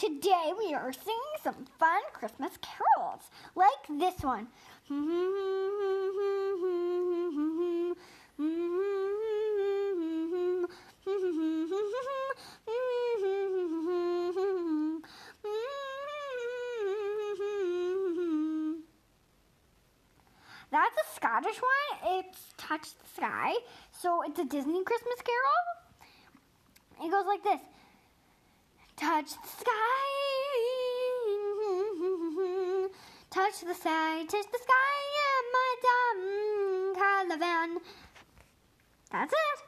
today we are singing some fun Christmas carols, like this one. That's a Scottish one. It's Touch the Sky. So it's a Disney Christmas carol. It goes like this Touch the sky. Touch the sky, touch the sky, yeah, my dumb caravan. That's it.